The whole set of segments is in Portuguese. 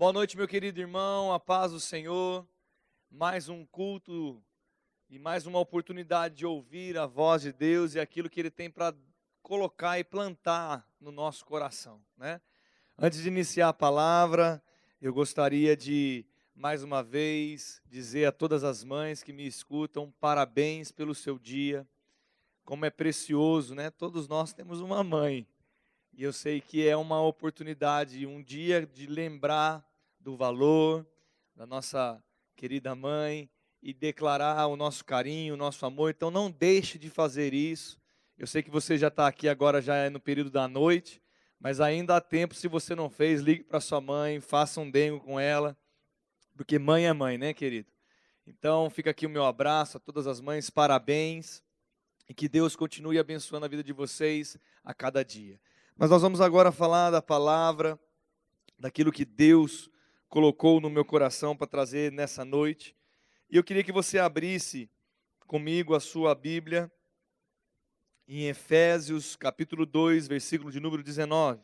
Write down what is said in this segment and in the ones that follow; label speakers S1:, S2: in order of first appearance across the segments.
S1: Boa noite, meu querido irmão, a paz do Senhor. Mais um culto e mais uma oportunidade de ouvir a voz de Deus e aquilo que Ele tem para colocar e plantar no nosso coração, né? Antes de iniciar a palavra, eu gostaria de mais uma vez dizer a todas as mães que me escutam parabéns pelo seu dia. Como é precioso, né? Todos nós temos uma mãe. E eu sei que é uma oportunidade, um dia de lembrar do valor da nossa querida mãe e declarar o nosso carinho, o nosso amor. Então não deixe de fazer isso. Eu sei que você já está aqui agora, já é no período da noite, mas ainda há tempo, se você não fez, ligue para sua mãe, faça um dengo com ela, porque mãe é mãe, né, querido? Então fica aqui o meu abraço a todas as mães, parabéns, e que Deus continue abençoando a vida de vocês a cada dia. Mas nós vamos agora falar da palavra, daquilo que Deus colocou no meu coração para trazer nessa noite. E eu queria que você abrisse comigo a sua Bíblia em Efésios, capítulo 2, versículo de número 19.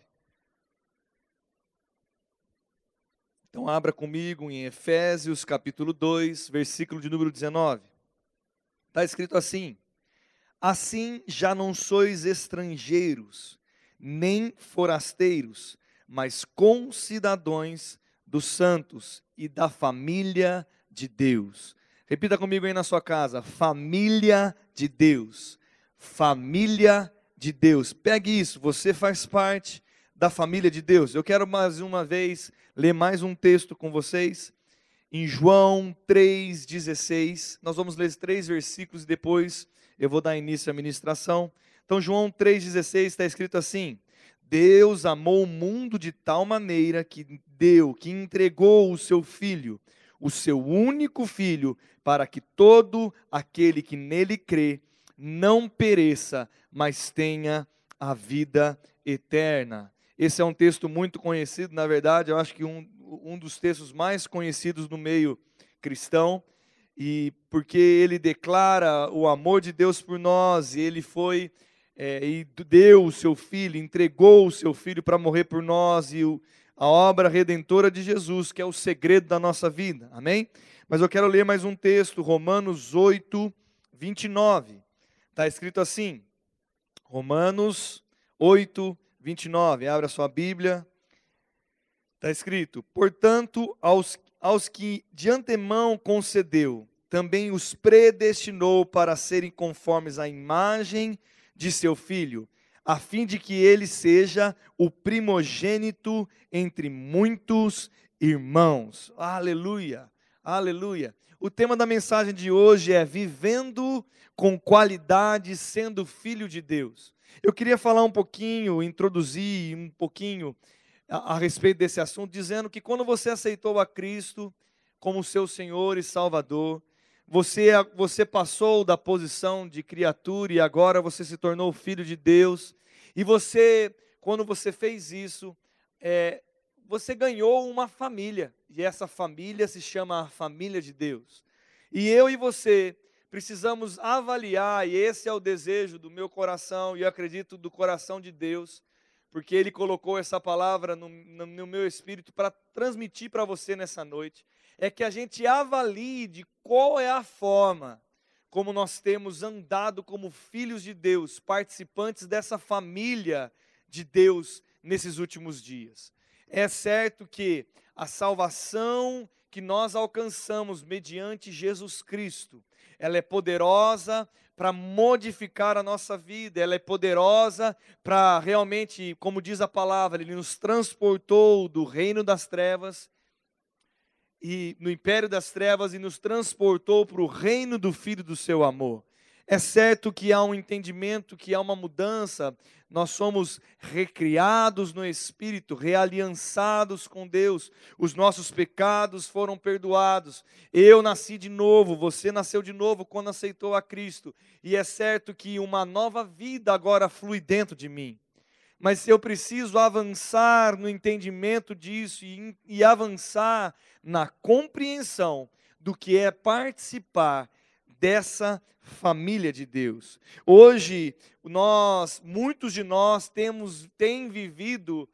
S1: Então abra comigo em Efésios, capítulo 2, versículo de número 19. Está escrito assim: Assim já não sois estrangeiros, nem forasteiros, mas concidadãos dos santos e da família de Deus. Repita comigo aí na sua casa: família de Deus. Família de Deus. Pegue isso, você faz parte da família de Deus. Eu quero mais uma vez ler mais um texto com vocês. Em João 3,16, nós vamos ler três versículos e depois eu vou dar início à ministração. Então, João 3,16 está escrito assim: Deus amou o mundo de tal maneira que deu, que entregou o seu filho, o seu único filho, para que todo aquele que nele crê não pereça, mas tenha a vida eterna. Esse é um texto muito conhecido, na verdade, eu acho que um, um dos textos mais conhecidos no meio cristão, e porque ele declara o amor de Deus por nós, e ele foi é, e deu o seu filho, entregou o seu filho para morrer por nós e o, a obra redentora de Jesus, que é o segredo da nossa vida. Amém? Mas eu quero ler mais um texto, Romanos 8, 29. Está escrito assim: Romanos 8, 29. Abra sua Bíblia. Está escrito: Portanto, aos, aos que de antemão concedeu, também os predestinou para serem conformes à imagem de seu filho, a fim de que ele seja o primogênito entre muitos irmãos. Aleluia, aleluia. O tema da mensagem de hoje é vivendo com qualidade, sendo filho de Deus. Eu queria falar um pouquinho, introduzir um pouquinho a, a respeito desse assunto, dizendo que quando você aceitou a Cristo como seu Senhor e Salvador, você, você passou da posição de criatura e agora você se tornou filho de Deus. E você, quando você fez isso, é, você ganhou uma família. E essa família se chama a família de Deus. E eu e você precisamos avaliar, e esse é o desejo do meu coração, e eu acredito do coração de Deus, porque Ele colocou essa palavra no, no meu espírito para transmitir para você nessa noite é que a gente avalie de qual é a forma como nós temos andado como filhos de Deus, participantes dessa família de Deus nesses últimos dias. É certo que a salvação que nós alcançamos mediante Jesus Cristo, ela é poderosa para modificar a nossa vida, ela é poderosa para realmente, como diz a palavra, ele nos transportou do reino das trevas e no império das trevas e nos transportou para o reino do Filho do seu amor. É certo que há um entendimento, que há uma mudança, nós somos recriados no Espírito, realiançados com Deus, os nossos pecados foram perdoados. Eu nasci de novo, você nasceu de novo quando aceitou a Cristo, e é certo que uma nova vida agora flui dentro de mim mas eu preciso avançar no entendimento disso e, e, avançar na compreensão do que é participar dessa família de Deus. Hoje, nós, muitos de nós temos tem vivido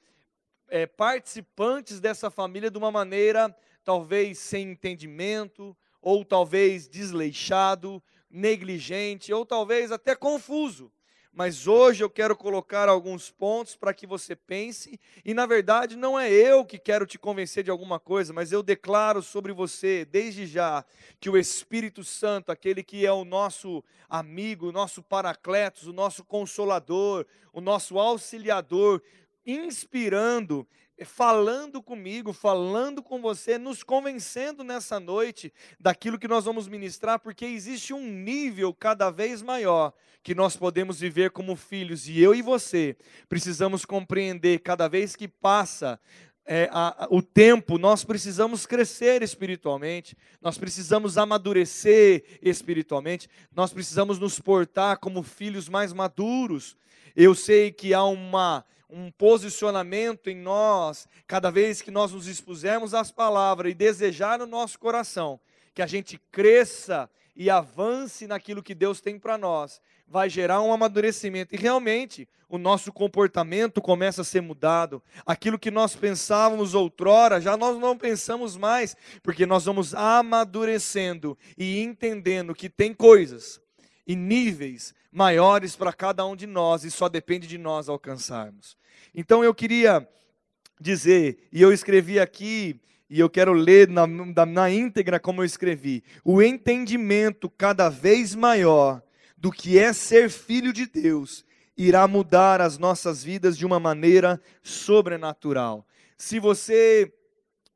S1: é, participantes dessa família de uma maneira talvez sem entendimento, ou talvez desleixado, negligente, ou talvez até confuso. Mas hoje eu quero colocar alguns pontos para que você pense, e na verdade não é eu que quero te convencer de alguma coisa, mas eu declaro sobre você, desde já, que o Espírito Santo, aquele que é o nosso amigo, o nosso paracletos, o nosso consolador, o nosso auxiliador, inspirando falando comigo, falando com você, nos convencendo nessa noite daquilo que nós vamos ministrar, porque existe um nível cada vez maior que nós podemos viver como filhos, e eu e você precisamos compreender cada vez que passa é, a, a, o tempo, nós precisamos crescer espiritualmente, nós precisamos amadurecer espiritualmente, nós precisamos nos portar como filhos mais maduros. Eu sei que há uma um posicionamento em nós, cada vez que nós nos expusermos às palavras e desejar no nosso coração que a gente cresça e avance naquilo que Deus tem para nós, vai gerar um amadurecimento. E realmente, o nosso comportamento começa a ser mudado. Aquilo que nós pensávamos outrora, já nós não pensamos mais, porque nós vamos amadurecendo e entendendo que tem coisas e níveis maiores para cada um de nós e só depende de nós alcançarmos. Então eu queria dizer, e eu escrevi aqui, e eu quero ler na, na, íntegra como eu escrevi: o entendimento cada vez maior do que é ser filho de Deus irá mudar as nossas vidas de uma maneira sobrenatural. Se você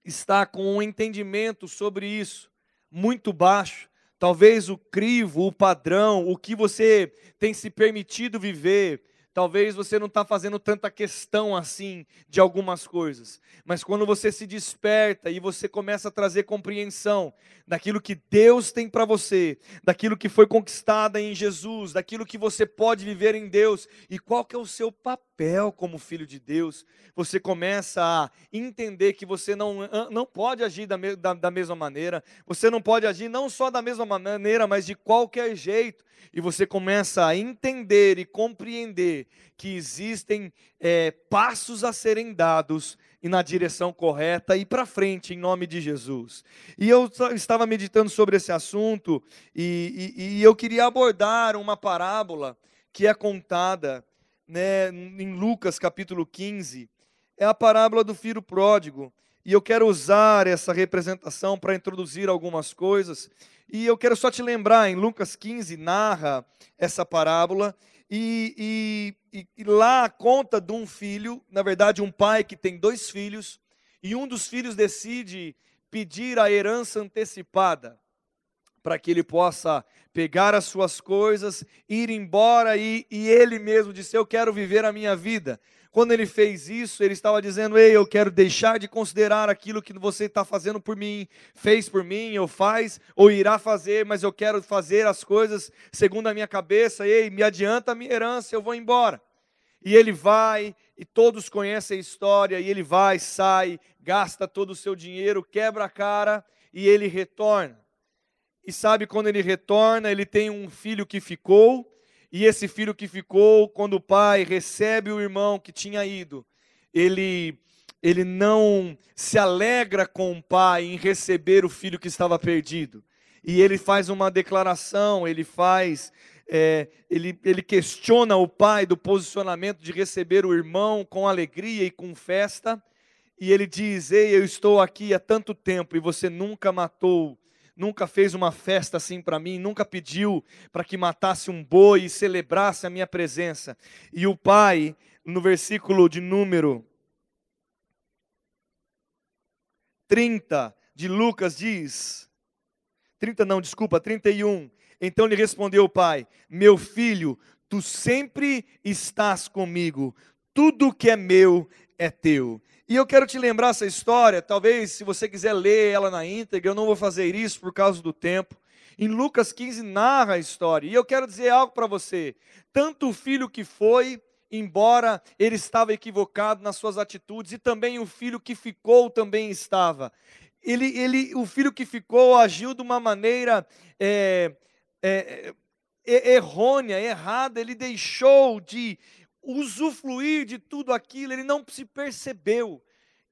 S1: está com um entendimento sobre isso muito baixo, talvez o crivo, o padrão, o que você tem se permitido viver, Talvez você não está fazendo tanta questão assim de algumas coisas, mas quando você se desperta e você começa a trazer compreensão daquilo que Deus tem para você, daquilo que foi conquistado em Jesus, daquilo que você pode viver em Deus e qual que é o seu papel como filho de Deus, você começa a entender que você não, não pode agir da, da, da mesma maneira, você não pode agir não só da mesma maneira, mas de qualquer jeito e você começa a entender e compreender que existem é, passos a serem dados e na direção correta e para frente, em nome de Jesus. E eu estava meditando sobre esse assunto e, e, e eu queria abordar uma parábola que é contada né, em Lucas capítulo 15. É a parábola do filho pródigo. E eu quero usar essa representação para introduzir algumas coisas. E eu quero só te lembrar, em Lucas 15 narra essa parábola, e, e, e, lá conta de um filho, na verdade, um pai que tem dois filhos, e um dos filhos decide pedir a herança antecipada, para que ele possa pegar as suas coisas, ir embora, e, e ele mesmo disse: Eu quero viver a minha vida. Quando ele fez isso, ele estava dizendo: Ei, eu quero deixar de considerar aquilo que você está fazendo por mim, fez por mim, ou faz, ou irá fazer, mas eu quero fazer as coisas segundo a minha cabeça. Ei, me adianta a minha herança, eu vou embora. E ele vai, e todos conhecem a história, e ele vai, sai, gasta todo o seu dinheiro, quebra a cara, e ele retorna. E sabe quando ele retorna, ele tem um filho que ficou, e esse filho que ficou, quando o pai recebe o irmão que tinha ido, ele ele não se alegra com o pai em receber o filho que estava perdido. E ele faz uma declaração, ele faz, é, ele, ele questiona o pai do posicionamento de receber o irmão com alegria e com festa. E ele diz: Ei, eu estou aqui há tanto tempo e você nunca matou nunca fez uma festa assim para mim, nunca pediu para que matasse um boi e celebrasse a minha presença. E o pai, no versículo de número 30 de Lucas diz, 30 não, desculpa, 31. Então lhe respondeu o pai: Meu filho, tu sempre estás comigo, tudo que é meu é teu. E eu quero te lembrar essa história, talvez se você quiser ler ela na íntegra, eu não vou fazer isso por causa do tempo. Em Lucas 15 narra a história. E eu quero dizer algo para você. Tanto o filho que foi, embora ele estava equivocado nas suas atitudes, e também o filho que ficou também estava. Ele, ele, o filho que ficou agiu de uma maneira é, é, é, errônea, errada. Ele deixou de usufruir de tudo aquilo, ele não se percebeu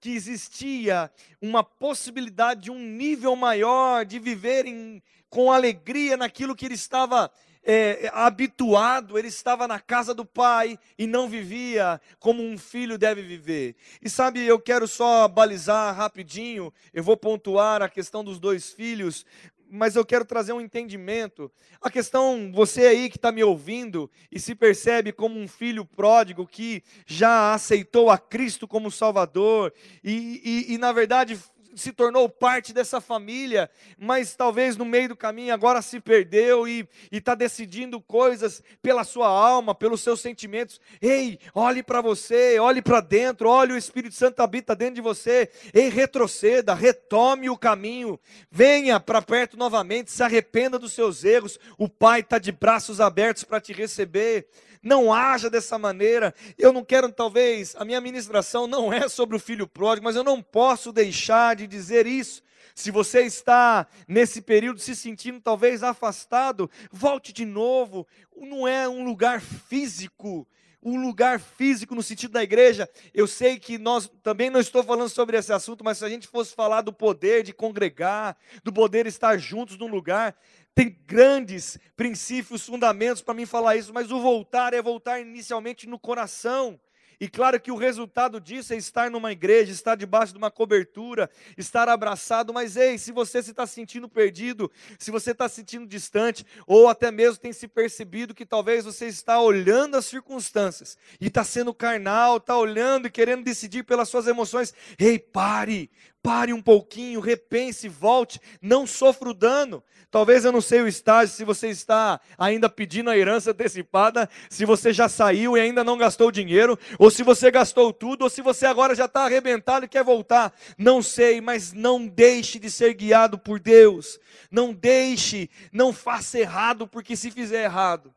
S1: que existia uma possibilidade de um nível maior de viver em, com alegria naquilo que ele estava é, habituado, ele estava na casa do pai e não vivia como um filho deve viver. E sabe, eu quero só balizar rapidinho, eu vou pontuar a questão dos dois filhos, mas eu quero trazer um entendimento. A questão, você aí que está me ouvindo e se percebe como um filho pródigo que já aceitou a Cristo como Salvador e, e, e na verdade se tornou parte dessa família, mas talvez no meio do caminho agora se perdeu e está decidindo coisas pela sua alma, pelos seus sentimentos. Ei, olhe para você, olhe para dentro, olhe o Espírito Santo habita dentro de você. Ei, retroceda, retome o caminho, venha para perto novamente, se arrependa dos seus erros. O Pai está de braços abertos para te receber não haja dessa maneira. Eu não quero, talvez, a minha ministração não é sobre o filho pródigo, mas eu não posso deixar de dizer isso. Se você está nesse período se sentindo talvez afastado, volte de novo. Não é um lugar físico, um lugar físico no sentido da igreja. Eu sei que nós também não estou falando sobre esse assunto, mas se a gente fosse falar do poder de congregar, do poder estar juntos num lugar, tem grandes princípios, fundamentos para mim falar isso, mas o voltar é voltar inicialmente no coração. E claro que o resultado disso é estar numa igreja, estar debaixo de uma cobertura, estar abraçado, mas ei, se você se está sentindo perdido, se você está se sentindo distante, ou até mesmo tem se percebido que talvez você está olhando as circunstâncias e está sendo carnal, está olhando e querendo decidir pelas suas emoções, ei, pare, pare um pouquinho, repense, volte, não sofra o dano. Talvez eu não sei o estágio, se você está ainda pedindo a herança antecipada, se você já saiu e ainda não gastou dinheiro, ou se você gastou tudo, ou se você agora já está arrebentado e quer voltar. Não sei, mas não deixe de ser guiado por Deus. Não deixe, não faça errado, porque se fizer errado.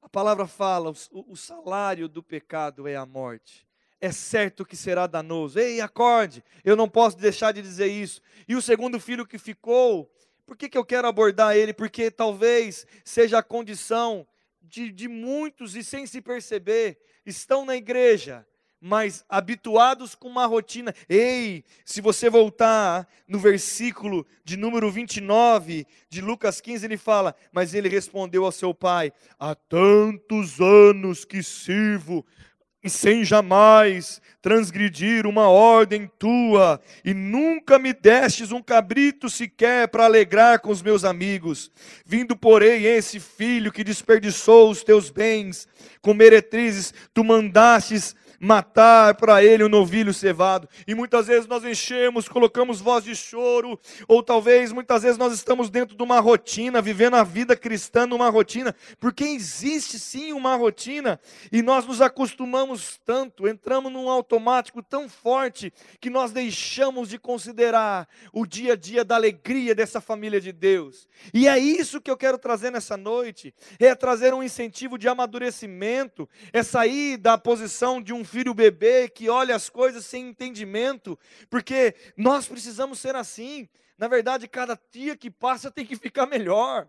S1: A palavra fala: o, o salário do pecado é a morte é certo que será danoso. Ei, acorde, eu não posso deixar de dizer isso. E o segundo filho que ficou, por que, que eu quero abordar ele? Porque talvez seja a condição de, de muitos, e sem se perceber, estão na igreja, mas habituados com uma rotina. Ei, se você voltar no versículo de número 29 de Lucas 15, ele fala: Mas ele respondeu ao seu pai: Há tantos anos que sirvo e sem jamais transgredir uma ordem tua, e nunca me destes um cabrito sequer para alegrar com os meus amigos. Vindo, porém, esse filho que desperdiçou os teus bens com meretrizes, tu mandastes matar para ele o um novilho cevado. E muitas vezes nós enchemos, colocamos voz de choro, ou talvez muitas vezes nós estamos dentro de uma rotina, vivendo a vida cristã numa rotina, porque existe sim uma rotina, e nós nos acostumamos tanto, entramos num automático tão forte, que nós deixamos de considerar o dia a dia da alegria dessa família de Deus. E é isso que eu quero trazer nessa noite, é trazer um incentivo de amadurecimento, é sair da posição de um filho bebê que olha as coisas sem entendimento, porque nós precisamos ser assim. Na verdade, cada dia que passa tem que ficar melhor.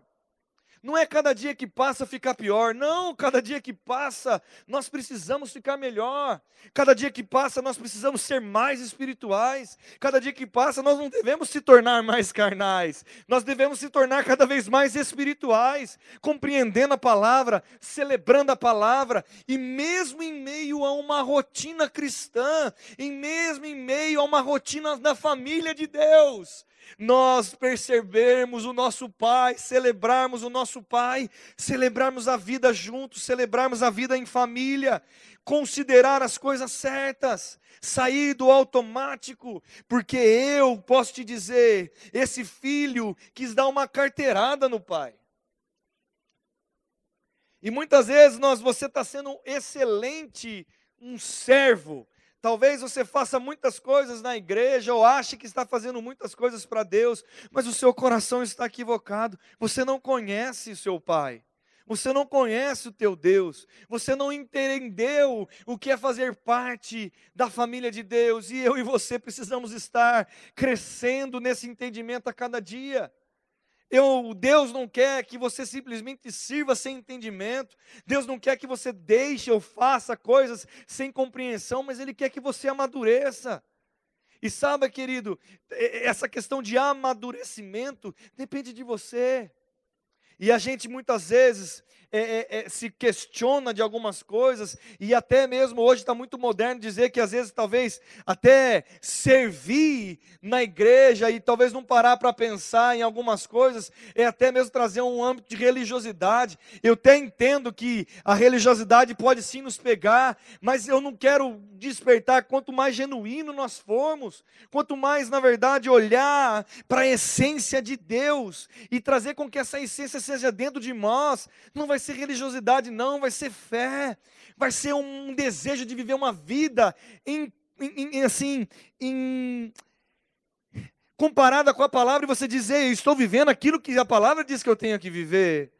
S1: Não é cada dia que passa ficar pior, não, cada dia que passa nós precisamos ficar melhor. Cada dia que passa nós precisamos ser mais espirituais. Cada dia que passa nós não devemos se tornar mais carnais. Nós devemos se tornar cada vez mais espirituais, compreendendo a palavra, celebrando a palavra e mesmo em meio a uma rotina cristã, e mesmo em meio a uma rotina da família de Deus, nós percebermos o nosso Pai, celebrarmos o nosso Pai, celebrarmos a vida juntos, celebrarmos a vida em família, considerar as coisas certas, sair do automático, porque eu posso te dizer, esse filho quis dar uma carteirada no pai. E muitas vezes nós, você está sendo um excelente, um servo, Talvez você faça muitas coisas na igreja ou ache que está fazendo muitas coisas para Deus, mas o seu coração está equivocado. Você não conhece o seu Pai. Você não conhece o teu Deus. Você não entendeu o que é fazer parte da família de Deus. E eu e você precisamos estar crescendo nesse entendimento a cada dia. Eu, Deus não quer que você simplesmente sirva sem entendimento. Deus não quer que você deixe ou faça coisas sem compreensão, mas Ele quer que você amadureça. E sabe, querido, essa questão de amadurecimento depende de você. E a gente muitas vezes é, é, é, se questiona de algumas coisas, e até mesmo hoje está muito moderno dizer que às vezes talvez até servir na igreja e talvez não parar para pensar em algumas coisas, é até mesmo trazer um âmbito de religiosidade. Eu até entendo que a religiosidade pode sim nos pegar, mas eu não quero despertar quanto mais genuíno nós formos, quanto mais, na verdade, olhar para a essência de Deus e trazer com que essa essência seja dentro de nós, não vai ser religiosidade, não, vai ser fé, vai ser um desejo de viver uma vida em, em, em assim, em, comparada com a palavra, e você dizer, estou vivendo aquilo que a palavra diz que eu tenho que viver.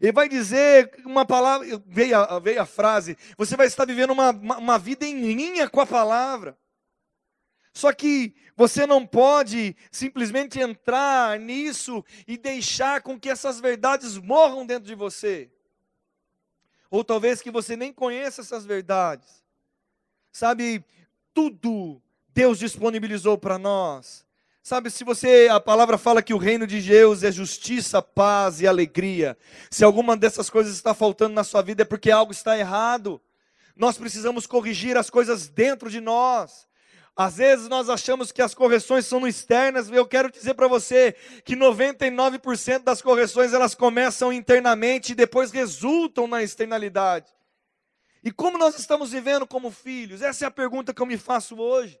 S1: Ele vai dizer uma palavra, veio a, veio a frase, você vai estar vivendo uma, uma, uma vida em linha com a palavra. Só que você não pode simplesmente entrar nisso e deixar com que essas verdades morram dentro de você. Ou talvez que você nem conheça essas verdades. Sabe, tudo Deus disponibilizou para nós. Sabe, se você, a palavra fala que o reino de Deus é justiça, paz e alegria. Se alguma dessas coisas está faltando na sua vida é porque algo está errado. Nós precisamos corrigir as coisas dentro de nós. Às vezes nós achamos que as correções são externas, eu quero dizer para você que 99% das correções elas começam internamente e depois resultam na externalidade. E como nós estamos vivendo como filhos? Essa é a pergunta que eu me faço hoje.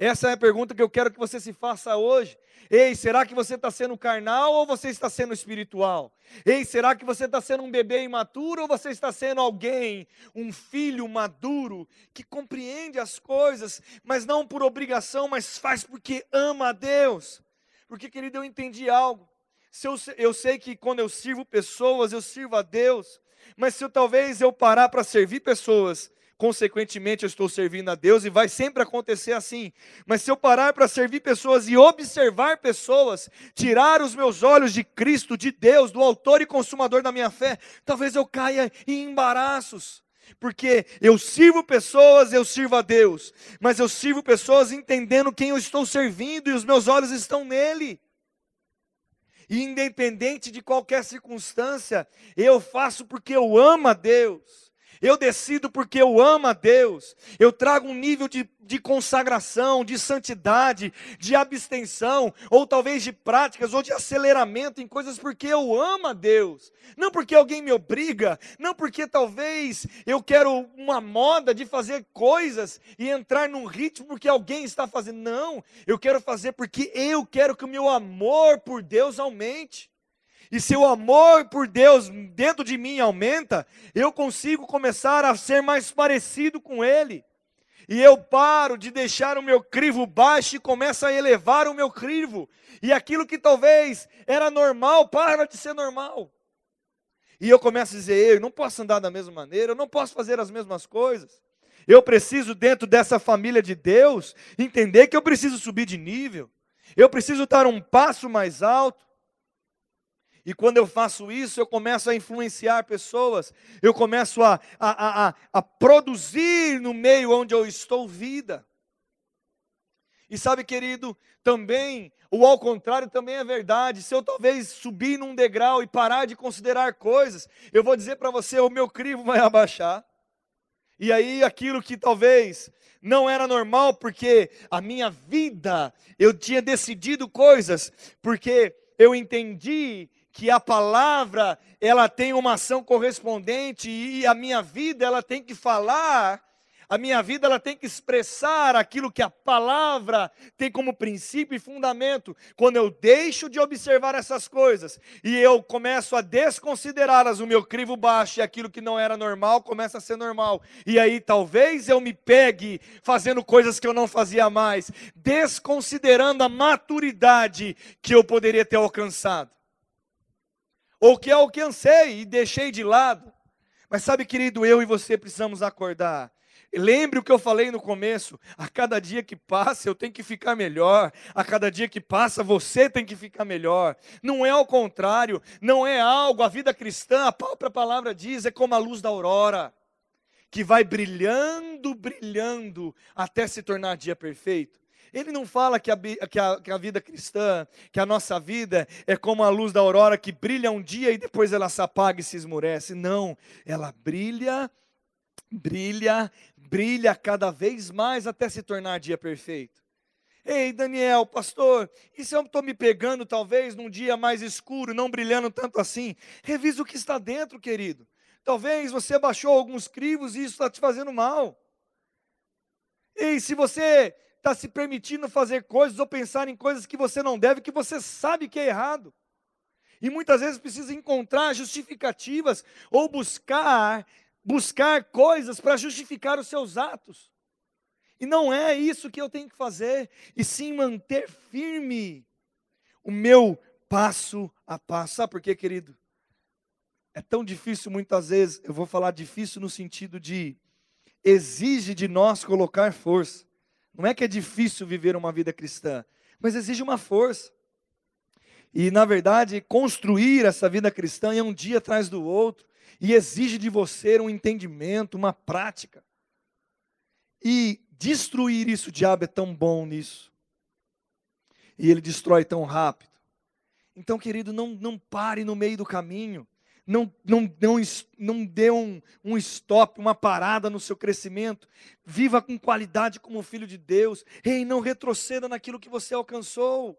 S1: Essa é a pergunta que eu quero que você se faça hoje. Ei, será que você está sendo carnal ou você está sendo espiritual? Ei, será que você está sendo um bebê imaturo ou você está sendo alguém, um filho maduro, que compreende as coisas, mas não por obrigação, mas faz porque ama a Deus? Porque, querido, eu entendi algo. Se eu, eu sei que quando eu sirvo pessoas, eu sirvo a Deus, mas se eu, talvez eu parar para servir pessoas, consequentemente eu estou servindo a Deus e vai sempre acontecer assim. Mas se eu parar para servir pessoas e observar pessoas, tirar os meus olhos de Cristo, de Deus, do autor e consumador da minha fé, talvez eu caia em embaraços. Porque eu sirvo pessoas, eu sirvo a Deus, mas eu sirvo pessoas entendendo quem eu estou servindo e os meus olhos estão nele. E independente de qualquer circunstância, eu faço porque eu amo a Deus. Eu decido porque eu amo a Deus. Eu trago um nível de, de consagração, de santidade, de abstenção, ou talvez de práticas, ou de aceleramento em coisas porque eu amo a Deus. Não porque alguém me obriga, não porque talvez eu quero uma moda de fazer coisas e entrar num ritmo porque alguém está fazendo. Não, eu quero fazer porque eu quero que o meu amor por Deus aumente. E se o amor por Deus dentro de mim aumenta, eu consigo começar a ser mais parecido com Ele. E eu paro de deixar o meu crivo baixo e começo a elevar o meu crivo. E aquilo que talvez era normal, para de ser normal. E eu começo a dizer: eu não posso andar da mesma maneira, eu não posso fazer as mesmas coisas. Eu preciso, dentro dessa família de Deus, entender que eu preciso subir de nível. Eu preciso dar um passo mais alto. E quando eu faço isso, eu começo a influenciar pessoas, eu começo a, a, a, a produzir no meio onde eu estou vida. E sabe, querido, também, o ao contrário também é verdade. Se eu talvez subir num degrau e parar de considerar coisas, eu vou dizer para você, o meu crivo vai abaixar. E aí aquilo que talvez não era normal, porque a minha vida, eu tinha decidido coisas, porque eu entendi que a palavra ela tem uma ação correspondente e a minha vida ela tem que falar, a minha vida ela tem que expressar aquilo que a palavra tem como princípio e fundamento. Quando eu deixo de observar essas coisas e eu começo a desconsiderá-las, o meu crivo baixo e aquilo que não era normal começa a ser normal. E aí talvez eu me pegue fazendo coisas que eu não fazia mais, desconsiderando a maturidade que eu poderia ter alcançado ou que alcancei e deixei de lado. Mas sabe, querido, eu e você precisamos acordar. Lembre o que eu falei no começo: a cada dia que passa eu tenho que ficar melhor, a cada dia que passa você tem que ficar melhor. Não é ao contrário, não é algo, a vida cristã, a própria palavra diz, é como a luz da aurora, que vai brilhando, brilhando, até se tornar dia perfeito. Ele não fala que a, que, a, que a vida cristã, que a nossa vida é como a luz da aurora que brilha um dia e depois ela se apaga e se esmurece. Não, ela brilha brilha, brilha cada vez mais até se tornar dia perfeito. Ei, Daniel, pastor, e se eu estou me pegando talvez num dia mais escuro, não brilhando tanto assim? Revisa o que está dentro, querido. Talvez você baixou alguns crivos e isso está te fazendo mal. Ei, se você está se permitindo fazer coisas ou pensar em coisas que você não deve, que você sabe que é errado. E muitas vezes precisa encontrar justificativas ou buscar buscar coisas para justificar os seus atos. E não é isso que eu tenho que fazer, e sim manter firme o meu passo a passo. Sabe por quê, querido? É tão difícil muitas vezes, eu vou falar difícil no sentido de exige de nós colocar força. Não é que é difícil viver uma vida cristã, mas exige uma força. E, na verdade, construir essa vida cristã é um dia atrás do outro e exige de você um entendimento, uma prática. E destruir isso, o diabo é tão bom nisso. E ele destrói tão rápido. Então, querido, não, não pare no meio do caminho. Não, não, não, não dê um, um stop, uma parada no seu crescimento. Viva com qualidade como filho de Deus. Ei, não retroceda naquilo que você alcançou.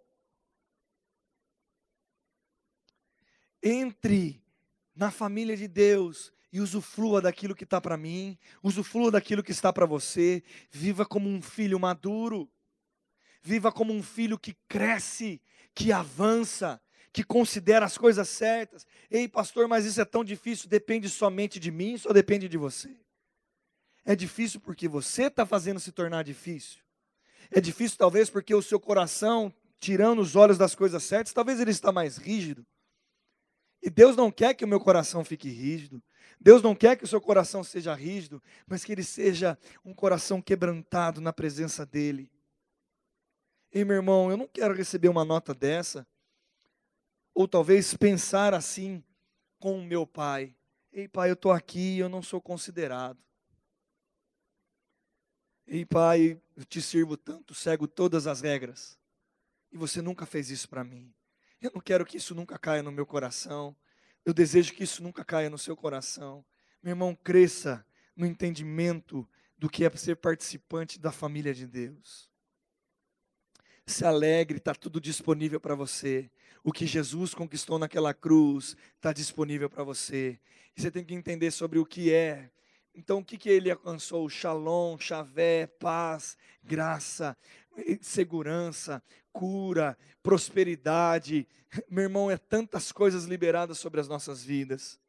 S1: Entre na família de Deus e usufrua daquilo que está para mim, usufrua daquilo que está para você. Viva como um filho maduro, viva como um filho que cresce, que avança, que considera as coisas certas. Ei, pastor, mas isso é tão difícil, depende somente de mim, só depende de você. É difícil porque você está fazendo se tornar difícil. É difícil, talvez, porque o seu coração, tirando os olhos das coisas certas, talvez ele está mais rígido. E Deus não quer que o meu coração fique rígido. Deus não quer que o seu coração seja rígido, mas que ele seja um coração quebrantado na presença dEle. E meu irmão, eu não quero receber uma nota dessa, ou talvez pensar assim com o meu pai. Ei, pai, eu estou aqui e eu não sou considerado. Ei, pai, eu te sirvo tanto, cego todas as regras, e você nunca fez isso para mim. Eu não quero que isso nunca caia no meu coração. Eu desejo que isso nunca caia no seu coração. Meu irmão, cresça no entendimento do que é ser participante da família de Deus. Se alegre, está tudo disponível para você. O que Jesus conquistou naquela cruz está disponível para você. E você tem que entender sobre o que é. Então, o que, que ele alcançou? Shalom, chavé, paz, graça, segurança, cura, prosperidade. Meu irmão, é tantas coisas liberadas sobre as nossas vidas.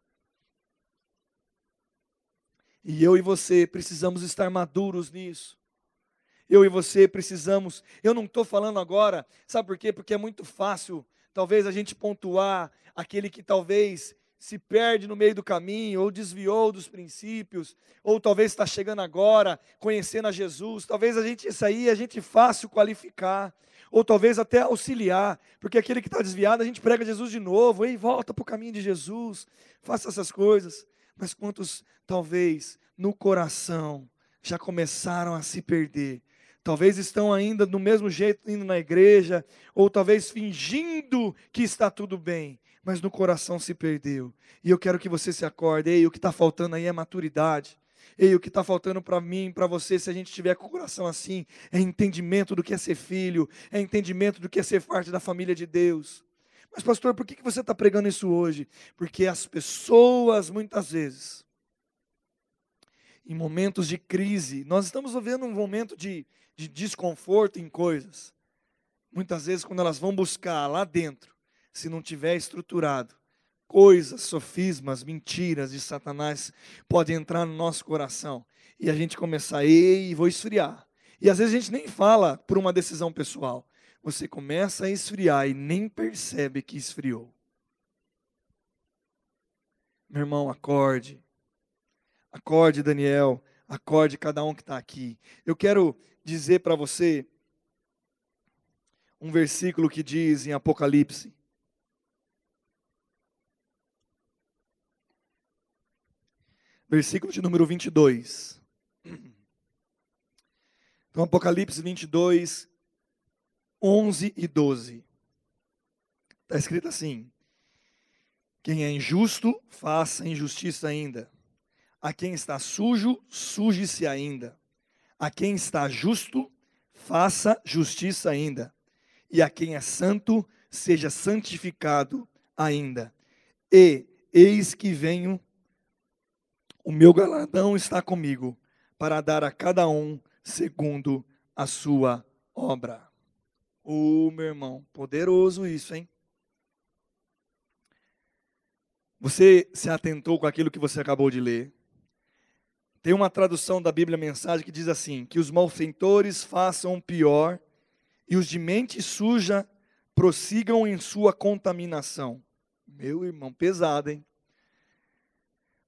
S1: E eu e você precisamos estar maduros nisso. Eu e você precisamos. Eu não estou falando agora, sabe por quê? Porque é muito fácil, talvez, a gente pontuar aquele que talvez se perde no meio do caminho, ou desviou dos princípios, ou talvez está chegando agora, conhecendo a Jesus. Talvez a gente, isso aí, a gente fácil qualificar, ou talvez até auxiliar, porque aquele que está desviado, a gente prega Jesus de novo, ei, volta para o caminho de Jesus, faça essas coisas. Mas quantos, talvez, no coração, já começaram a se perder? Talvez estão ainda do mesmo jeito indo na igreja, ou talvez fingindo que está tudo bem, mas no coração se perdeu. E eu quero que você se acorde. Ei, o que está faltando aí é maturidade. Ei, o que está faltando para mim, para você, se a gente tiver com o coração assim, é entendimento do que é ser filho, é entendimento do que é ser parte da família de Deus. Mas, pastor, por que você está pregando isso hoje? Porque as pessoas, muitas vezes, em momentos de crise, nós estamos vivendo um momento de, de desconforto em coisas. Muitas vezes, quando elas vão buscar lá dentro, se não tiver estruturado, coisas, sofismas, mentiras de Satanás podem entrar no nosso coração e a gente começar, ei, vou esfriar. E às vezes a gente nem fala por uma decisão pessoal. Você começa a esfriar e nem percebe que esfriou. Meu irmão, acorde. Acorde, Daniel. Acorde cada um que está aqui. Eu quero dizer para você um versículo que diz em Apocalipse. Versículo de número 22. Então, Apocalipse 22, 11 e 12. Está escrito assim: Quem é injusto, faça injustiça ainda. A quem está sujo, suje-se ainda. A quem está justo, faça justiça ainda e a quem é santo seja santificado ainda. E eis que venho, o meu galardão está comigo, para dar a cada um segundo a sua obra. Ô, oh, meu irmão, poderoso isso, hein? Você se atentou com aquilo que você acabou de ler? Tem uma tradução da Bíblia Mensagem que diz assim: que os malfeitores façam pior e os de mente suja prossigam em sua contaminação. Meu irmão, pesado, hein?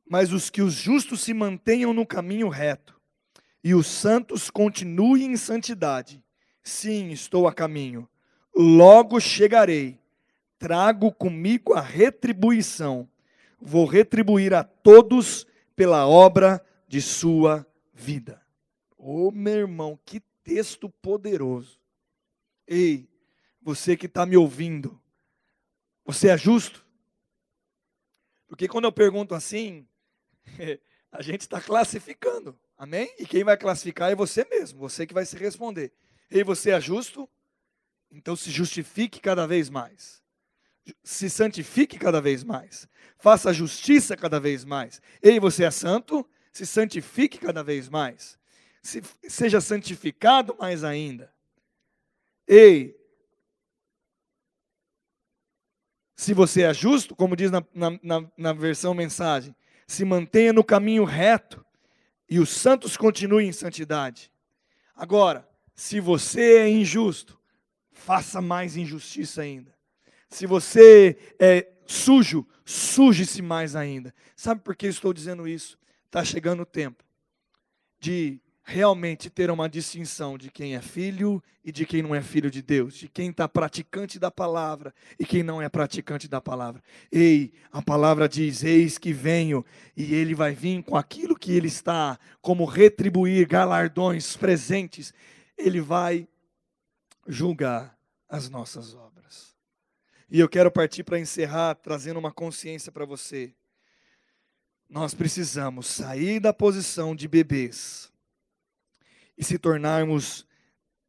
S1: Mas os que os justos se mantenham no caminho reto, e os santos continuem em santidade. Sim, estou a caminho. Logo chegarei. Trago comigo a retribuição. Vou retribuir a todos pela obra de sua vida. Ô oh, meu irmão, que texto poderoso. Ei, você que está me ouvindo, você é justo? Porque quando eu pergunto assim, a gente está classificando, amém? E quem vai classificar é você mesmo, você que vai se responder. Ei, você é justo? Então se justifique cada vez mais. Se santifique cada vez mais. Faça justiça cada vez mais. Ei, você é santo? Se santifique cada vez mais. Se, seja santificado mais ainda. Ei, se você é justo, como diz na, na, na, versão mensagem, se mantenha no caminho reto e os santos continuem em santidade. Agora, se você é injusto, faça mais injustiça ainda. Se você é sujo, suje-se mais ainda. Sabe por que estou dizendo isso? Está chegando o tempo de realmente ter uma distinção de quem é filho e de quem não é filho de Deus, de quem está praticante da palavra e quem não é praticante da palavra. Ei, a palavra diz: Eis que venho, e ele vai vir com aquilo que ele está, como retribuir galardões, presentes, ele vai julgar as nossas obras. E eu quero partir para encerrar trazendo uma consciência para você. Nós precisamos sair da posição de bebês e se tornarmos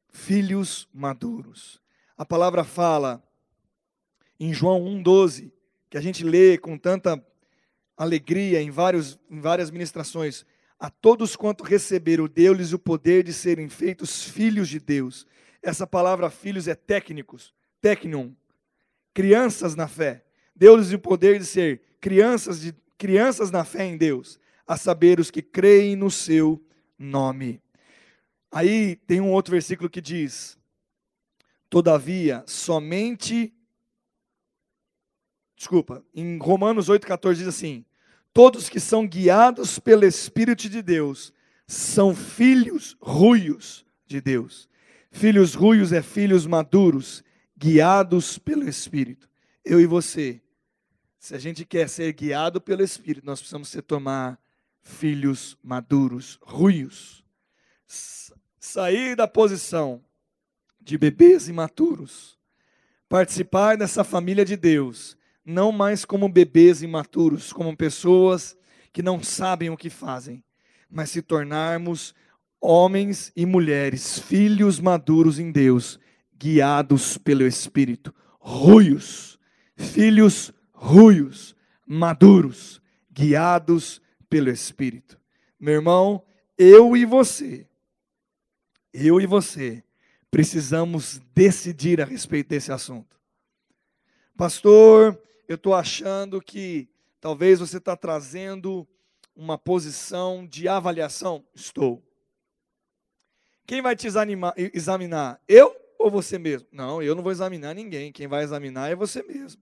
S1: filhos maduros. A palavra fala em João 1,12, que a gente lê com tanta alegria em, vários, em várias ministrações. A todos quanto receberam, deu-lhes o poder de serem feitos filhos de Deus. Essa palavra filhos é técnicos, technion, crianças na fé. Deu-lhes o poder de ser crianças, de, crianças na fé em Deus, a saber os que creem no seu nome. Aí tem um outro versículo que diz: Todavia, somente. Desculpa, em Romanos 8,14 diz assim: Todos que são guiados pelo Espírito de Deus são filhos ruios de Deus. Filhos ruios é filhos maduros, guiados pelo Espírito. Eu e você, se a gente quer ser guiado pelo Espírito, nós precisamos se tomar filhos maduros, ruios. Sair da posição de bebês imaturos, participar dessa família de Deus, não mais como bebês imaturos, como pessoas que não sabem o que fazem, mas se tornarmos homens e mulheres, filhos maduros em Deus, guiados pelo Espírito, ruios, filhos ruios, maduros, guiados pelo Espírito. Meu irmão, eu e você eu e você precisamos decidir a respeito desse assunto. Pastor, eu estou achando que talvez você está trazendo uma posição de avaliação. Estou. Quem vai te examinar, examinar? Eu ou você mesmo? Não, eu não vou examinar ninguém. Quem vai examinar é você mesmo.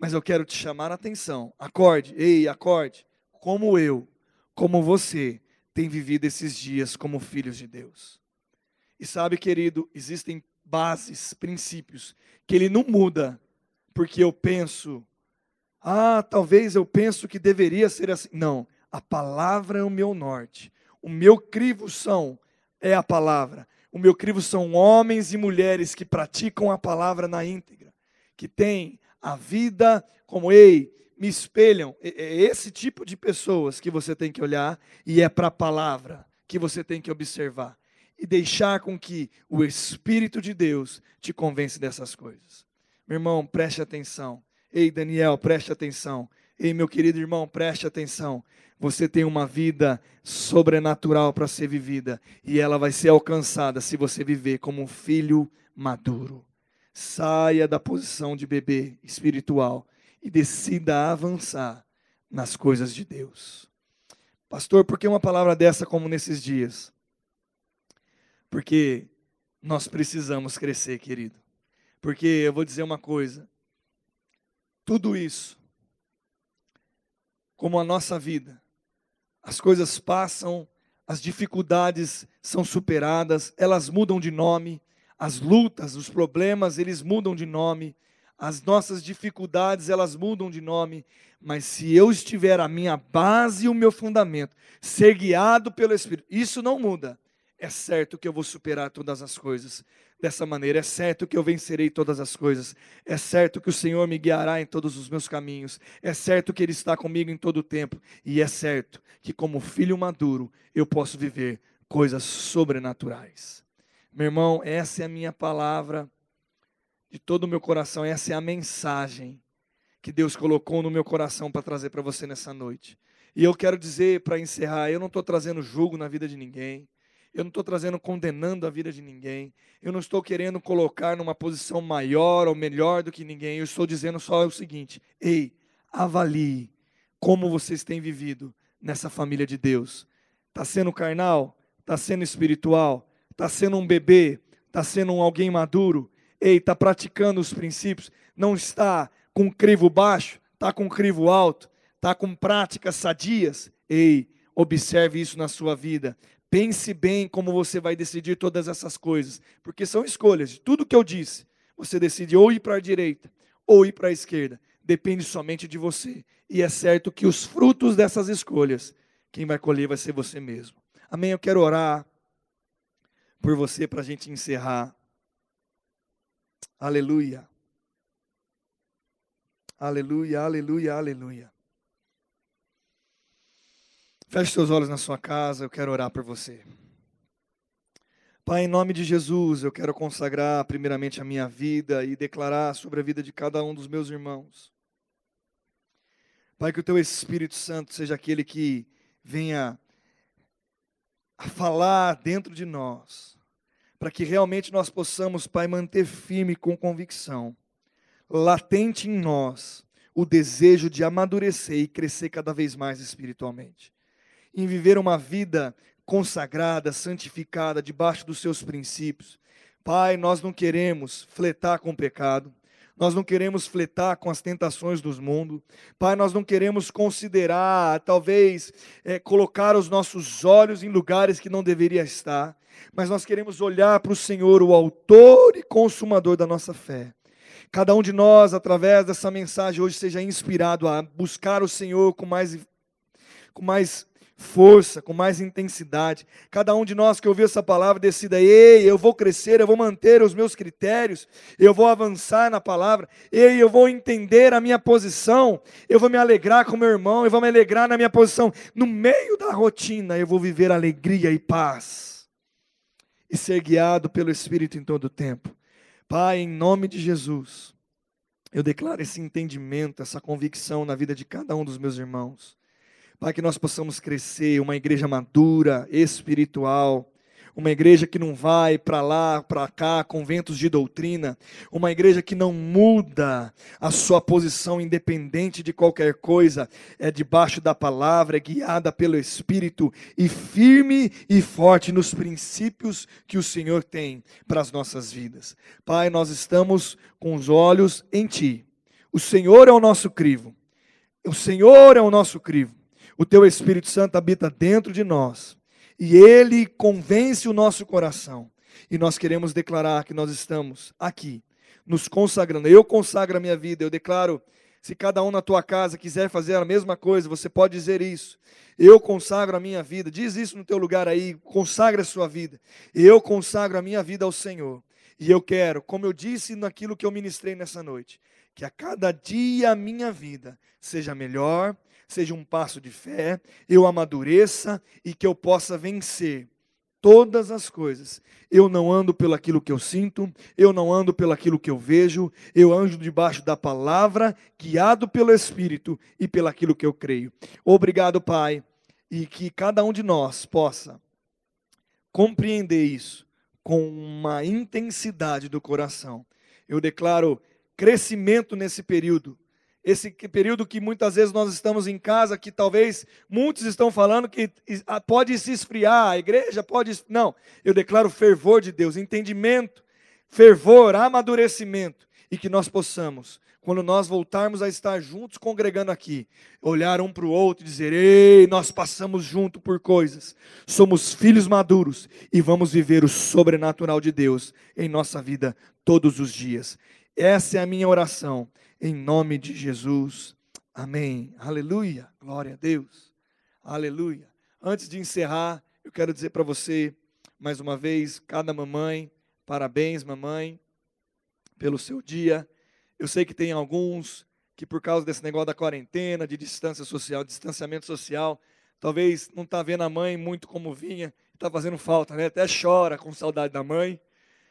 S1: Mas eu quero te chamar a atenção. Acorde, ei, acorde. Como eu, como você, tem vivido esses dias como filhos de Deus. E sabe, querido, existem bases, princípios, que ele não muda, porque eu penso, ah, talvez eu penso que deveria ser assim. Não, a palavra é o meu norte. O meu crivo são é a palavra. O meu crivo são homens e mulheres que praticam a palavra na íntegra, que têm a vida como ei, me espelham. É esse tipo de pessoas que você tem que olhar e é para a palavra que você tem que observar e deixar com que o Espírito de Deus te convença dessas coisas. Meu irmão, preste atenção. Ei, Daniel, preste atenção. Ei, meu querido irmão, preste atenção. Você tem uma vida sobrenatural para ser vivida e ela vai ser alcançada se você viver como um filho maduro. Saia da posição de bebê espiritual e decida avançar nas coisas de Deus. Pastor, por que uma palavra dessa como nesses dias? Porque nós precisamos crescer, querido. Porque eu vou dizer uma coisa: tudo isso, como a nossa vida, as coisas passam, as dificuldades são superadas, elas mudam de nome, as lutas, os problemas, eles mudam de nome, as nossas dificuldades, elas mudam de nome, mas se eu estiver a minha base e o meu fundamento, ser guiado pelo Espírito, isso não muda. É certo que eu vou superar todas as coisas dessa maneira. É certo que eu vencerei todas as coisas. É certo que o Senhor me guiará em todos os meus caminhos. É certo que Ele está comigo em todo o tempo. E é certo que, como filho maduro, eu posso viver coisas sobrenaturais. Meu irmão, essa é a minha palavra de todo o meu coração. Essa é a mensagem que Deus colocou no meu coração para trazer para você nessa noite. E eu quero dizer, para encerrar, eu não estou trazendo julgo na vida de ninguém. Eu não estou trazendo condenando a vida de ninguém. Eu não estou querendo colocar numa posição maior ou melhor do que ninguém. Eu estou dizendo só o seguinte: ei, avalie como vocês têm vivido nessa família de Deus. Está sendo carnal? Está sendo espiritual? Está sendo um bebê? Está sendo um alguém maduro? Ei, está praticando os princípios? Não está com crivo baixo? Está com crivo alto? Está com práticas sadias? Ei, observe isso na sua vida. Pense bem como você vai decidir todas essas coisas, porque são escolhas. Tudo que eu disse, você decide ou ir para a direita ou ir para a esquerda. Depende somente de você. E é certo que os frutos dessas escolhas, quem vai colher vai ser você mesmo. Amém? Eu quero orar por você para a gente encerrar. Aleluia. Aleluia, aleluia, aleluia. Feche seus olhos na sua casa, eu quero orar por você. Pai, em nome de Jesus, eu quero consagrar primeiramente a minha vida e declarar sobre a vida de cada um dos meus irmãos. Pai, que o teu Espírito Santo seja aquele que venha a falar dentro de nós, para que realmente nós possamos, Pai, manter firme com convicção, latente em nós, o desejo de amadurecer e crescer cada vez mais espiritualmente em viver uma vida consagrada, santificada, debaixo dos seus princípios. Pai, nós não queremos fletar com o pecado, nós não queremos fletar com as tentações do mundo. Pai, nós não queremos considerar, talvez, é, colocar os nossos olhos em lugares que não deveria estar, mas nós queremos olhar para o Senhor, o autor e consumador da nossa fé. Cada um de nós, através dessa mensagem hoje, seja inspirado a buscar o Senhor com mais, com mais força, com mais intensidade. Cada um de nós que ouviu essa palavra decida: ei, eu vou crescer, eu vou manter os meus critérios, eu vou avançar na palavra, ei, eu vou entender a minha posição, eu vou me alegrar com meu irmão, eu vou me alegrar na minha posição. No meio da rotina, eu vou viver alegria e paz e ser guiado pelo Espírito em todo o tempo. Pai, em nome de Jesus, eu declaro esse entendimento, essa convicção na vida de cada um dos meus irmãos. Pai, que nós possamos crescer, uma igreja madura, espiritual, uma igreja que não vai para lá, para cá, com ventos de doutrina, uma igreja que não muda a sua posição independente de qualquer coisa, é debaixo da palavra, é guiada pelo Espírito e firme e forte nos princípios que o Senhor tem para as nossas vidas. Pai, nós estamos com os olhos em Ti. O Senhor é o nosso crivo. O Senhor é o nosso crivo. O teu Espírito Santo habita dentro de nós e ele convence o nosso coração. E nós queremos declarar que nós estamos aqui, nos consagrando. Eu consagro a minha vida, eu declaro se cada um na tua casa quiser fazer a mesma coisa, você pode dizer isso. Eu consagro a minha vida. Diz isso no teu lugar aí. Consagra a sua vida. Eu consagro a minha vida ao Senhor. E eu quero, como eu disse naquilo que eu ministrei nessa noite, que a cada dia a minha vida seja melhor, seja um passo de fé, eu amadureça e que eu possa vencer todas as coisas. Eu não ando pelo aquilo que eu sinto, eu não ando pelo aquilo que eu vejo, eu ando debaixo da palavra, guiado pelo Espírito e pelo aquilo que eu creio. Obrigado, Pai, e que cada um de nós possa compreender isso com uma intensidade do coração. Eu declaro crescimento nesse período esse período que muitas vezes nós estamos em casa, que talvez muitos estão falando que pode se esfriar, a igreja pode. Não, eu declaro fervor de Deus, entendimento, fervor, amadurecimento, e que nós possamos, quando nós voltarmos a estar juntos congregando aqui, olhar um para o outro e dizer: Ei, nós passamos junto por coisas, somos filhos maduros e vamos viver o sobrenatural de Deus em nossa vida todos os dias. Essa é a minha oração em nome de Jesus. Amém. Aleluia. Glória a Deus. Aleluia. Antes de encerrar, eu quero dizer para você, mais uma vez, cada mamãe, parabéns, mamãe, pelo seu dia. Eu sei que tem alguns que, por causa desse negócio da quarentena, de distância social, distanciamento social, talvez não está vendo a mãe muito como vinha, está fazendo falta, né? Até chora com saudade da mãe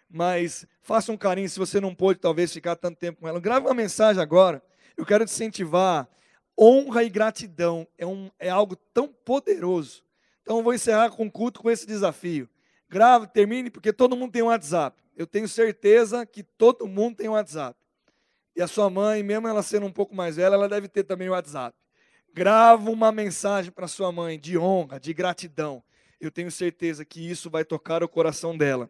S1: mas faça um carinho se você não pôde talvez ficar tanto tempo com ela. Grave uma mensagem agora. Eu quero te incentivar. Honra e gratidão é, um, é algo tão poderoso. Então eu vou encerrar com o culto com esse desafio. Grave, termine, porque todo mundo tem um WhatsApp. Eu tenho certeza que todo mundo tem um WhatsApp. E a sua mãe, mesmo ela sendo um pouco mais velha, ela deve ter também o WhatsApp. Grava uma mensagem para sua mãe de honra, de gratidão. Eu tenho certeza que isso vai tocar o coração dela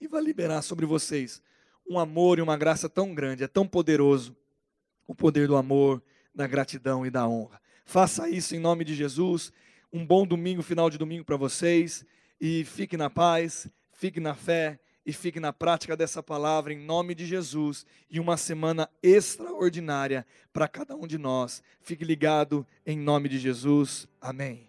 S1: e vai liberar sobre vocês um amor e uma graça tão grande, é tão poderoso o poder do amor, da gratidão e da honra. Faça isso em nome de Jesus. Um bom domingo, final de domingo para vocês e fique na paz, fique na fé e fique na prática dessa palavra em nome de Jesus e uma semana extraordinária para cada um de nós. Fique ligado em nome de Jesus. Amém.